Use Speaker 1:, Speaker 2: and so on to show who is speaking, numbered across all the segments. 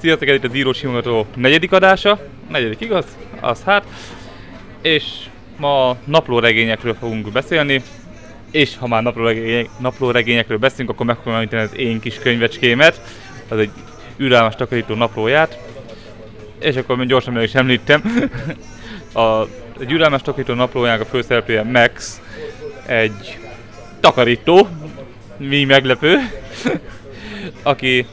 Speaker 1: Sziasztok, ez itt az Író Simogató negyedik adása. Negyedik, igaz? Az hát. És ma naplóregényekről fogunk beszélni. És ha már naplóregények, naplóregényekről beszélünk, akkor meg fogom említeni az én kis könyvecskémet. Az egy ürelmes takarító naplóját. És akkor még gyorsan meg is említem. a, egy ürelmes takarító naplójának a főszereplője Max. Egy takarító. Mi meglepő. aki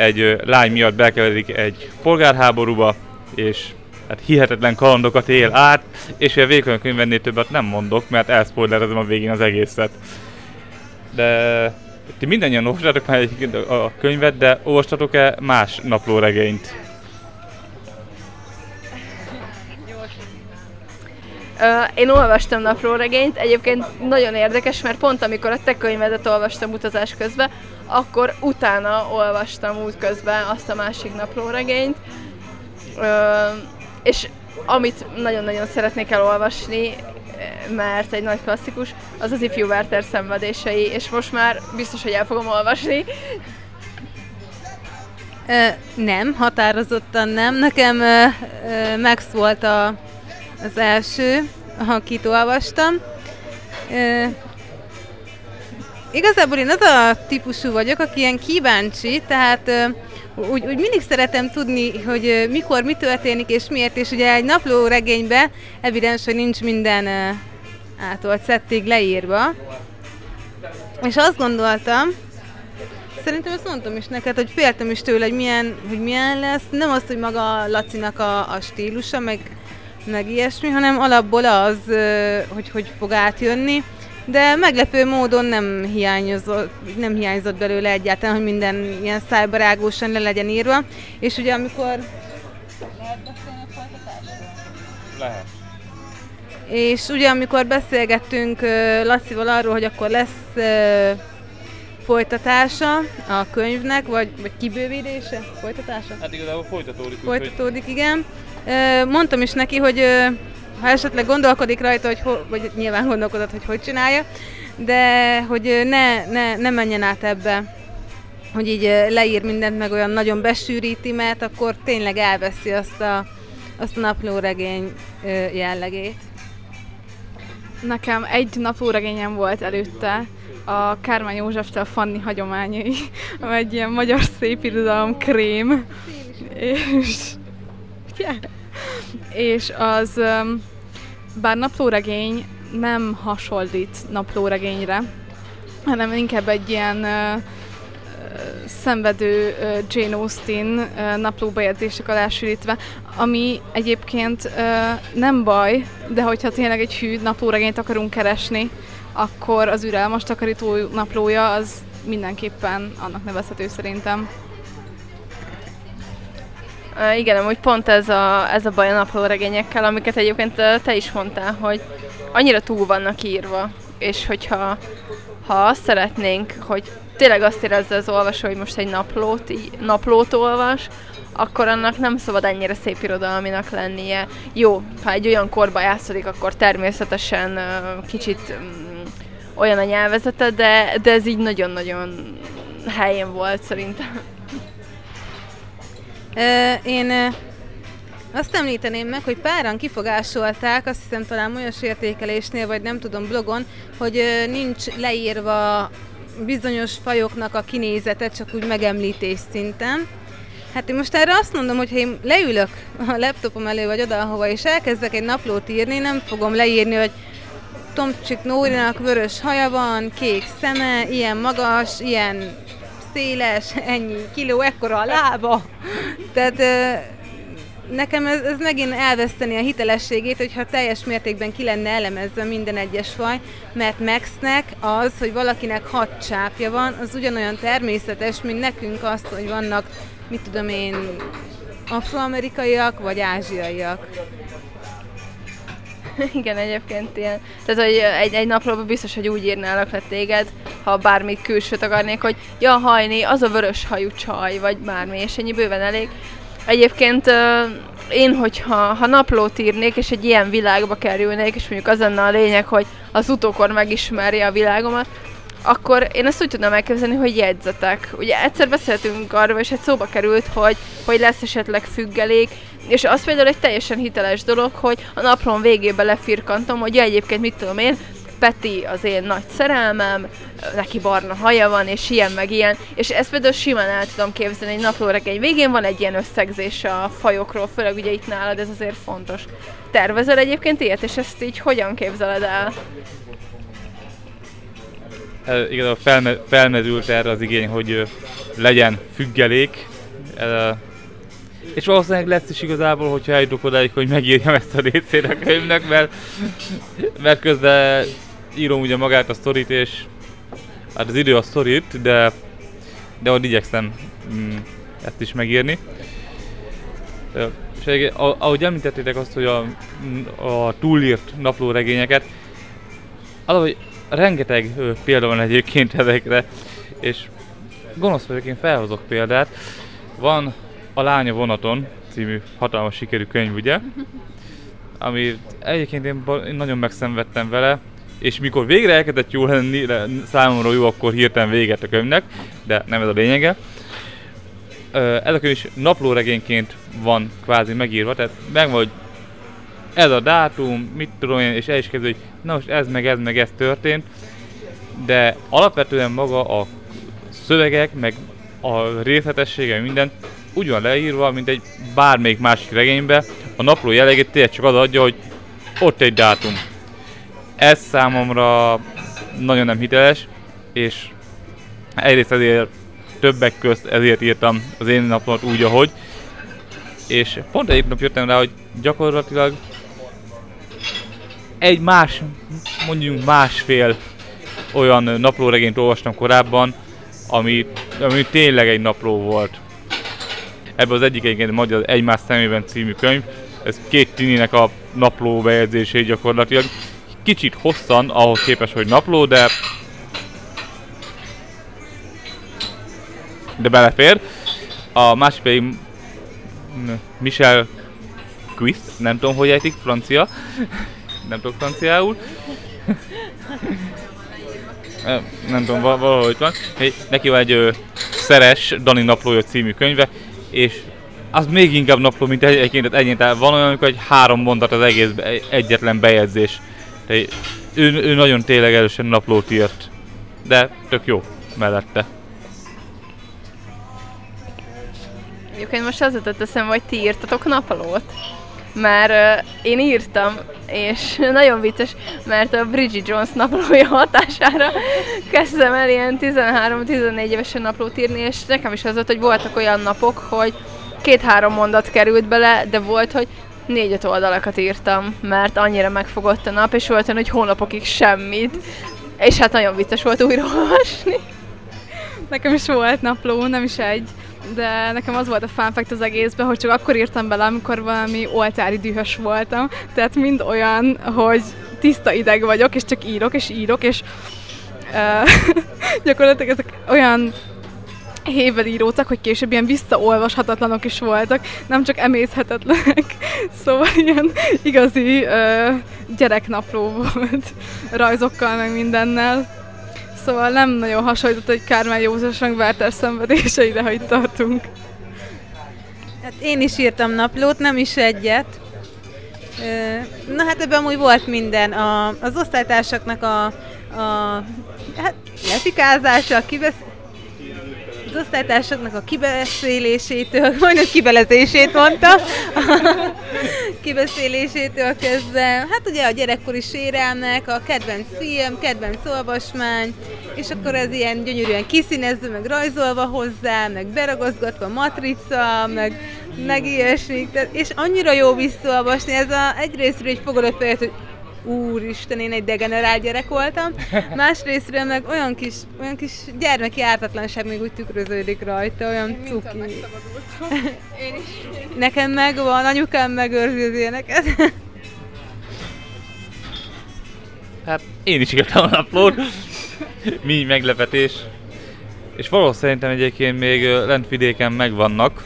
Speaker 1: egy lány miatt bekeveredik egy polgárháborúba, és hát hihetetlen kalandokat él át, és a a könyvennél többet nem mondok, mert elspoilerezem a végén az egészet. De ti mindannyian olvastatok már egy a könyvet, de olvastatok-e más naplóregényt?
Speaker 2: én olvastam naplóregényt, egyébként nagyon érdekes, mert pont amikor a te könyvedet olvastam utazás közben, akkor utána olvastam út közben azt a másik naplóregényt, és amit nagyon-nagyon szeretnék elolvasni, mert egy nagy klasszikus, az az ifjú Werther szenvedései, és most már biztos, hogy el fogom olvasni.
Speaker 3: nem, határozottan nem. Nekem Max volt a, az első, akit olvastam. Igazából én az a típusú vagyok, aki ilyen kíváncsi, tehát úgy, úgy mindig szeretem tudni, hogy mikor, mi történik és miért, és ugye egy napló regénybe evidens, hogy nincs minden átolt szettig leírva. És azt gondoltam, szerintem ezt mondtam is neked, hogy féltem is tőle, hogy milyen, hogy milyen lesz. Nem az, hogy maga Lacinak a, a stílusa, meg, meg ilyesmi, hanem alapból az, hogy hogy fog átjönni de meglepő módon nem hiányozott, nem hiányzott belőle egyáltalán, hogy minden ilyen szájbarágósan le legyen írva. És ugye amikor... Lehet beszélni a Lehet. És ugye amikor beszélgettünk Lacival arról, hogy akkor lesz folytatása a könyvnek, vagy, vagy kibővítése? Folytatása?
Speaker 1: Hát igazából folytatódik.
Speaker 3: Folytatódik, igen. Mondtam is neki, hogy ha esetleg gondolkodik rajta, hogy ho, vagy nyilván gondolkodott, hogy hogy csinálja, de hogy ne, ne, ne menjen át ebbe, hogy így leír mindent, meg olyan nagyon besűríti, mert akkor tényleg elveszi azt a, azt a naplóregény jellegét.
Speaker 2: Nekem egy naplóregényem volt előtte, a Kármán Józseftől Fanni hagyományai, ami egy ilyen magyar szépirodalom krém. És, yeah. és az bár naplóregény nem hasonlít naplóregényre, hanem inkább egy ilyen uh, szenvedő Jane Austen naplóbejegyzések alá sűrítve, ami egyébként nem baj, de hogyha tényleg egy hű naplóregényt akarunk keresni, akkor az ürelmas takarító naplója az mindenképpen annak nevezhető szerintem. Igen, amúgy pont ez a, ez a baj a naplóregényekkel, amiket egyébként te is mondtál, hogy annyira túl vannak írva, és hogyha ha azt szeretnénk, hogy tényleg azt érezze az olvasó, hogy most egy naplót, naplót olvas, akkor annak nem szabad ennyire szép irodalminak lennie. Jó, ha egy olyan korba játszódik, akkor természetesen uh, kicsit um, olyan a nyelvezete, de, de ez így nagyon-nagyon helyén volt szerintem.
Speaker 3: Én azt említeném meg, hogy páran kifogásolták, azt hiszem talán olyas értékelésnél, vagy nem tudom, blogon, hogy nincs leírva bizonyos fajoknak a kinézete, csak úgy megemlítés szinten. Hát én most erre azt mondom, hogy ha én leülök a laptopom elő, vagy oda, ahova, és elkezdek egy naplót írni, nem fogom leírni, hogy Tomcsik Nórinak vörös haja van, kék szeme, ilyen magas, ilyen széles, ennyi kiló, ekkora a lába. Tehát nekem ez, ez megint elveszteni a hitelességét, hogyha teljes mértékben ki lenne elemezve minden egyes faj, mert Maxnek az, hogy valakinek hat csápja van, az ugyanolyan természetes, mint nekünk azt, hogy vannak, mit tudom én, afroamerikaiak vagy ázsiaiak.
Speaker 2: Igen, egyébként ilyen. Tehát, hogy egy, egy napról biztos, hogy úgy írnálak le téged, ha bármit külsőt akarnék, hogy ja, hajni, az a vörös hajú csaj, vagy bármi, és ennyi bőven elég. Egyébként én, hogyha ha naplót írnék, és egy ilyen világba kerülnék, és mondjuk az lenne a lényeg, hogy az utókor megismerje a világomat, akkor én ezt úgy tudnám elképzelni, hogy jegyzetek. Ugye egyszer beszéltünk arról, és egy szóba került, hogy, hogy lesz esetleg függelék, és az például egy teljesen hiteles dolog, hogy a napron végébe lefirkantom, hogy ja, egyébként mit tudom én, Peti az én nagy szerelmem, neki barna haja van, és ilyen meg ilyen, és ezt például simán el tudom képzelni, egy naplóregény végén van egy ilyen összegzés a fajokról, főleg ugye itt nálad ez azért fontos. Tervezel egyébként ilyet, és ezt így hogyan képzeled el?
Speaker 1: E, igazából felme, felmerült erre az igény, hogy legyen függelék, és valószínűleg lesz is igazából, hogyha eljutok odáig, hogy megírjam ezt a részét a könyvnek, mert, mert közben írom ugye magát a sztorit, és hát az idő a sztorit, de, de ott igyekszem mm, ezt is megírni. És ahogy említettétek azt, hogy a, a túlírt naplóregényeket, az, hogy rengeteg példa van egyébként ezekre, és gonosz vagyok, én felhozok példát. Van a Lánya vonaton című hatalmas sikerű könyv, ugye? Ami egyébként én, én nagyon megszenvedtem vele, és mikor végre elkezdett jó lenni, számomra jó, akkor hirtelen véget a könyvnek, de nem ez a lényege. Ez a könyv is naplóregényként van kvázi megírva, tehát meg hogy ez a dátum, mit tudom én, és el is kezdő, hogy na most ez meg ez meg ez történt, de alapvetően maga a szövegek, meg a részletessége, minden úgy van leírva, mint egy bármelyik másik regénybe, a napló jellegét tényleg csak az adja, hogy ott egy dátum. Ez számomra nagyon nem hiteles, és egyrészt ezért többek közt ezért írtam az én naplót úgy, ahogy, és pont egyik nap jöttem rá, hogy gyakorlatilag egy más, mondjuk másfél olyan naplóregényt olvastam korábban, ami, ami tényleg egy napló volt. Ebből az egyik egyébként Magyar Egymás szemében című könyv, ez két tininek a napló bejegyzései gyakorlatilag. Kicsit hosszan, ahhoz képest, hogy napló, de de belefér. A másik pedig Michel Quist, nem tudom, hogy ejtik, francia. nem tudok franciául. Nem tudom, val- valahogy van. Neki van egy ö, Szeres Dani naplója című könyve, és az még inkább napló, mint egy- egyébként ennyi. Tehát van olyan, amikor egy három mondat az egész egyetlen bejegyzés. Tehát ő, ő nagyon tényleg erősen naplót írt. De tök jó mellette.
Speaker 2: Egyébként most az jutott eszembe, hogy ti írtatok naplót. Mert én írtam, és nagyon vicces, mert a Bridget Jones naplója hatására kezdtem el ilyen 13-14 évesen naplót írni, és nekem is az volt, hogy voltak olyan napok, hogy két-három mondat került bele, de volt, hogy négy-öt oldalakat írtam, mert annyira megfogott a nap, és volt olyan, hogy hónapokig semmit. És hát nagyon vicces volt újra.
Speaker 4: Nekem is volt napló, nem is egy, de nekem az volt a fun fact az egészben, hogy csak akkor írtam bele, amikor valami oltári dühös voltam. Tehát mind olyan, hogy tiszta ideg vagyok, és csak írok, és írok, és gyakorlatilag ezek olyan hével írócak, hogy később ilyen visszaolvashatatlanok is voltak, nem csak emészhetetlenek. Szóval ilyen igazi uh, gyereknapló volt, rajzokkal, meg mindennel. Szóval nem nagyon hasonlított egy Kármán József meg Werther szenvedéseire, ha itt tartunk.
Speaker 3: Hát én is írtam naplót, nem is egyet. Na hát ebben amúgy volt minden. A, az osztálytársaknak a, a hát, letikázása, a kibesz... az osztálytársaknak a kibeszélésétől, majdnem kibelezését mondta, kibeszélésétől kezdve, hát ugye a gyerekkori sérelmek, a kedvenc film, kedvenc olvasmány, és akkor ez ilyen gyönyörűen kiszínezve, meg rajzolva hozzá, meg beragozgatva matrica, meg, meg ilyesmik, és annyira jó visszaolvasni, ez a, egyrésztről így fogod a fejed, hogy úristen, én egy degenerált gyerek voltam, másrésztről meg olyan kis, olyan kis gyermeki ártatlanság még úgy tükröződik rajta, olyan cuki. Nekem megvan, anyukám megőrzi az ilyeneket.
Speaker 1: Hát én is írtam a naplót. Mi meglepetés. És valószínűleg szerintem egyébként még ö, lent vidéken megvannak.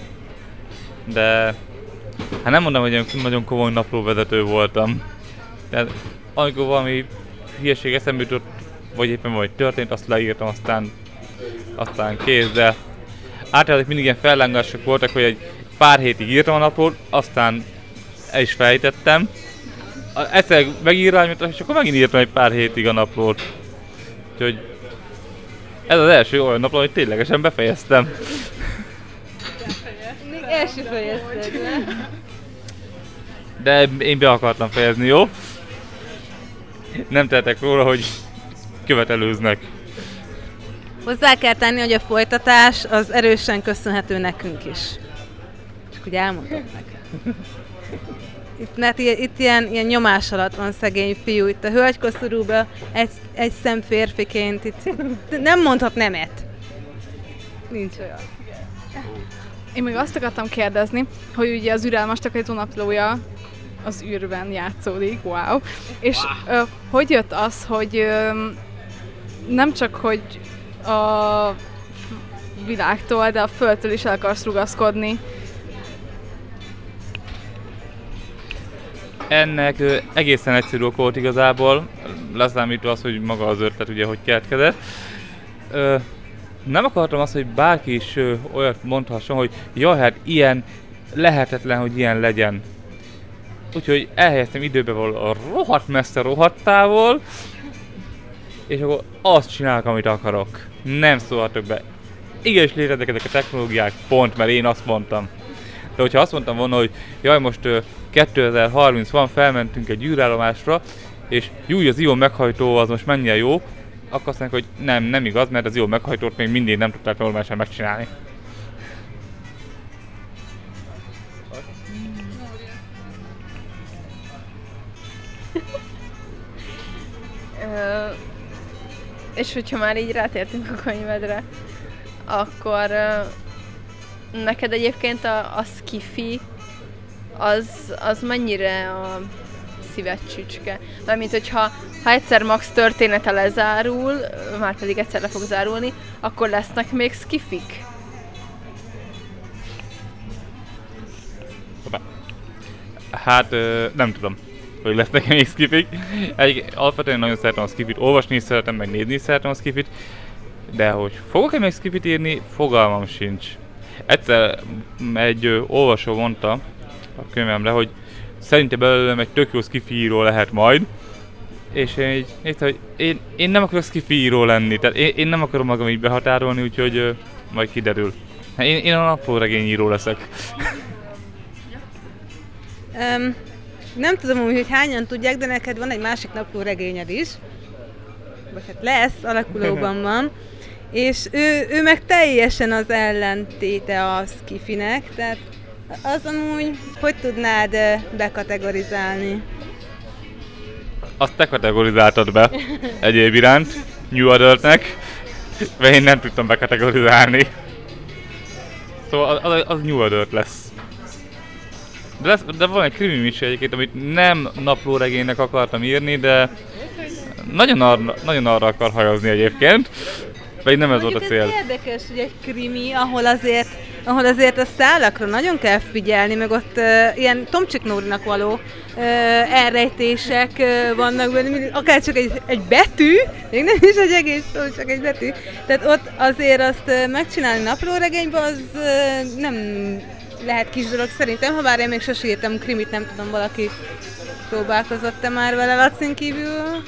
Speaker 1: De hát nem mondom, hogy olyan nagyon komoly naplóvezető voltam. Tehát amikor valami hülyeség eszembe jutott vagy éppen vagy történt, azt leírtam, aztán, aztán kész, de általában mindig ilyen fellángások voltak, hogy egy pár hétig írtam a naplót, aztán el is fejtettem. Egyszer megírtam, és akkor megint írtam egy pár hétig a naplót. Úgyhogy ez az első olyan napló, hogy ténylegesen befejeztem.
Speaker 3: Még első fejezted?
Speaker 1: De én be akartam fejezni, jó? Nem tehetek róla, hogy követelőznek.
Speaker 3: Hozzá kell tenni, hogy a folytatás az erősen köszönhető nekünk is. Csak úgy elmondom neked. Itt, mert ilyen, itt ilyen, ilyen nyomás alatt van szegény fiú, itt a hölgykoszorúban egy, egy szem férfiként, itt nem mondhat nemet. Nincs olyan.
Speaker 4: Én még azt akartam kérdezni, hogy ugye az ürelmes takarító naplója az űrben játszódik, wow. És ö, hogy jött az, hogy ö, nem csak, hogy a világtól, de a földtől is el akarsz rugaszkodni.
Speaker 1: Ennek ö, egészen egyszerű ok volt igazából, leszámítva az, hogy maga az ötlet ugye hogy keletkezett. Ö, nem akartam azt, hogy bárki is ö, olyat mondhasson, hogy jaj, hát ilyen lehetetlen, hogy ilyen legyen. Úgyhogy elhelyeztem időbe való rohadt messze rohadt távol, és akkor azt csinálok, amit akarok. Nem szólhatok be. Igenis léteznek ezek a technológiák, pont, mert én azt mondtam. De hogyha azt mondtam volna, hogy jaj, most ö, 2030 van, felmentünk egy űrállomásra, és júj, az ion meghajtó az most mennyire jó, akkor azt mondják, hogy nem, nem igaz, mert az ion meghajtót még mindig nem tudták normálisan megcsinálni.
Speaker 2: És hogyha már így rátértünk a könyvedre, akkor neked egyébként a, a skifi az, az mennyire a szíved csücske? Mármint, hogyha ha egyszer Max története lezárul, már pedig egyszer le fog zárulni, akkor lesznek még skifik?
Speaker 1: Hát nem tudom, hogy lesznek még skifik. Egy, alapvetően nagyon szeretem a skifit, olvasni is szeretem, meg nézni is szeretem a skifit. De hogy fogok-e még skifit írni, fogalmam sincs. Egyszer egy ö, olvasó mondta a könyvemre, hogy szerintem belőlem egy tök jó skifi író lehet majd. És én így néztem, hogy én, én nem akarok skifi író lenni, tehát én, én nem akarom magam így behatárolni, úgyhogy ö, majd kiderül. Én, én a naplóregényíró leszek.
Speaker 3: Um, nem tudom úgy, hogy hányan tudják, de neked van egy másik napló regényed is. Vagy hát lesz, alakulóban van. És ő, ő meg teljesen az ellentéte a skifinek, tehát az amúgy, hogy tudnád bekategorizálni?
Speaker 1: Azt te kategorizáltad be egyéb iránt, New Adultnek, mert én nem tudtam bekategorizálni. Szóval az, az, az New Adult lesz. De, lesz, de van egy krimi is egyébként, amit nem naplóregénynek akartam írni, de nagyon arra, nagyon arra akar hajozni egyébként. Pedig nem ez volt a cél.
Speaker 3: Ez érdekes, hogy egy krimi, ahol azért, ahol azért a szálakra nagyon kell figyelni, meg ott uh, ilyen Tomcsik Nórinak való uh, elrejtések uh, vannak benne, akár csak egy, egy betű, még nem is egy egész szó, csak egy betű. Tehát ott azért azt uh, megcsinálni naplóregényben, az uh, nem lehet kis dolog szerintem, ha bár én még sose írtam krimit, nem tudom, valaki próbálkozott-e már vele Lacin kívül?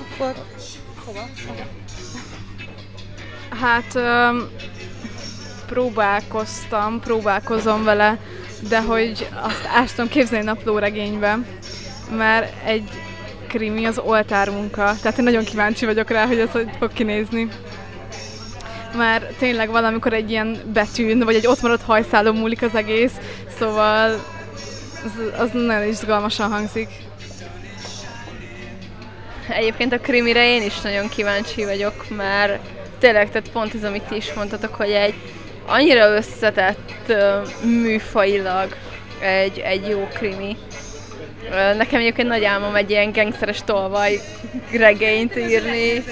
Speaker 3: Akkor hova?
Speaker 4: Hát öm, próbálkoztam, próbálkozom vele, de hogy azt tudom képzelni naplóregénybe, mert egy krimi az oltármunka, tehát én nagyon kíváncsi vagyok rá, hogy ez hogy fog kinézni. Már tényleg valamikor egy ilyen betűn, vagy egy ott maradt hajszálon múlik az egész, szóval az, az nagyon izgalmasan hangzik.
Speaker 2: Egyébként a krimire én is nagyon kíváncsi vagyok, mert tényleg, tehát pont ez, amit ti is mondtatok, hogy egy annyira összetett ö, műfajilag egy, egy jó krimi. Nekem egyébként nagy álmom egy ilyen gangsteres tolvaj regényt írni,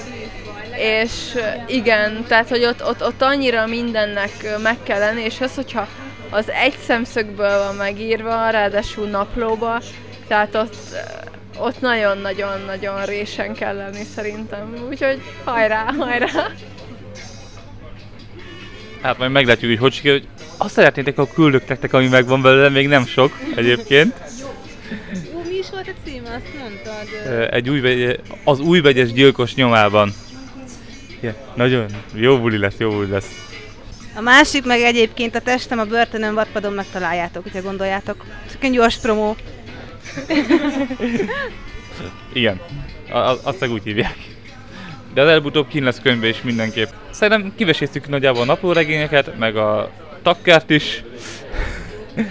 Speaker 2: és igen, tehát hogy ott, ott, ott annyira mindennek meg kell lenni, és az, hogyha az egy szemszögből van megírva, ráadásul naplóba, tehát ott, ott nagyon-nagyon-nagyon résen kell lenni szerintem. Úgyhogy hajrá, hajrá!
Speaker 1: Hát majd meglátjuk, hogy hogy sikerül. hogy Azt szeretnétek, ha küldök nektek, ami megvan belőle, még nem sok egyébként.
Speaker 3: Ó, mi is volt a címe, azt mondtad?
Speaker 1: Egy új, az új vegyes gyilkos nyomában. Ja, nagyon jó buli lesz, jó buli lesz.
Speaker 3: A másik meg egyébként a testem a börtönön vadpadon megtaláljátok, hogyha gondoljátok. Csak egy gyors promó.
Speaker 1: Igen, a- azt meg úgy hívják. De az előbb-utóbb kín lesz könyvbe is mindenképp. Szerintem kiveséztük nagyjából a naplóregényeket, meg a takkert is.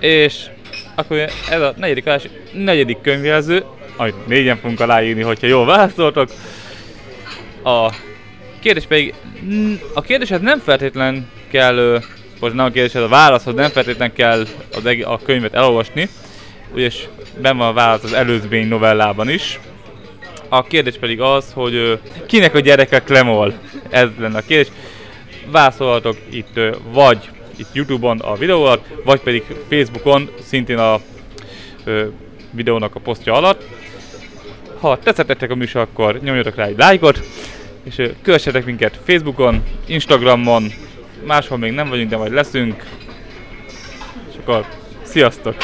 Speaker 1: És akkor ez a negyedik, adás, negyedik könyvjelző, amit négyen fogunk aláírni, hogyha jól válaszoltok. A kérdés pedig, a kérdéshez nem feltétlen kell, most nem a kérdéshez, a válaszhoz nem feltétlen kell az eg- a könyvet elolvasni, ugyanis benne van a válasz az előzmény novellában is. A kérdés pedig az, hogy kinek a gyereke Klemol? Ez lenne a kérdés. Válaszolhatok itt vagy itt Youtube-on a videó alatt, vagy pedig Facebookon, szintén a ö, videónak a posztja alatt. Ha tetszettek a műsor, akkor nyomjatok rá egy lájkot, és kövessetek minket Facebookon, Instagramon, máshol még nem vagyunk, de majd leszünk. És akkor sziasztok!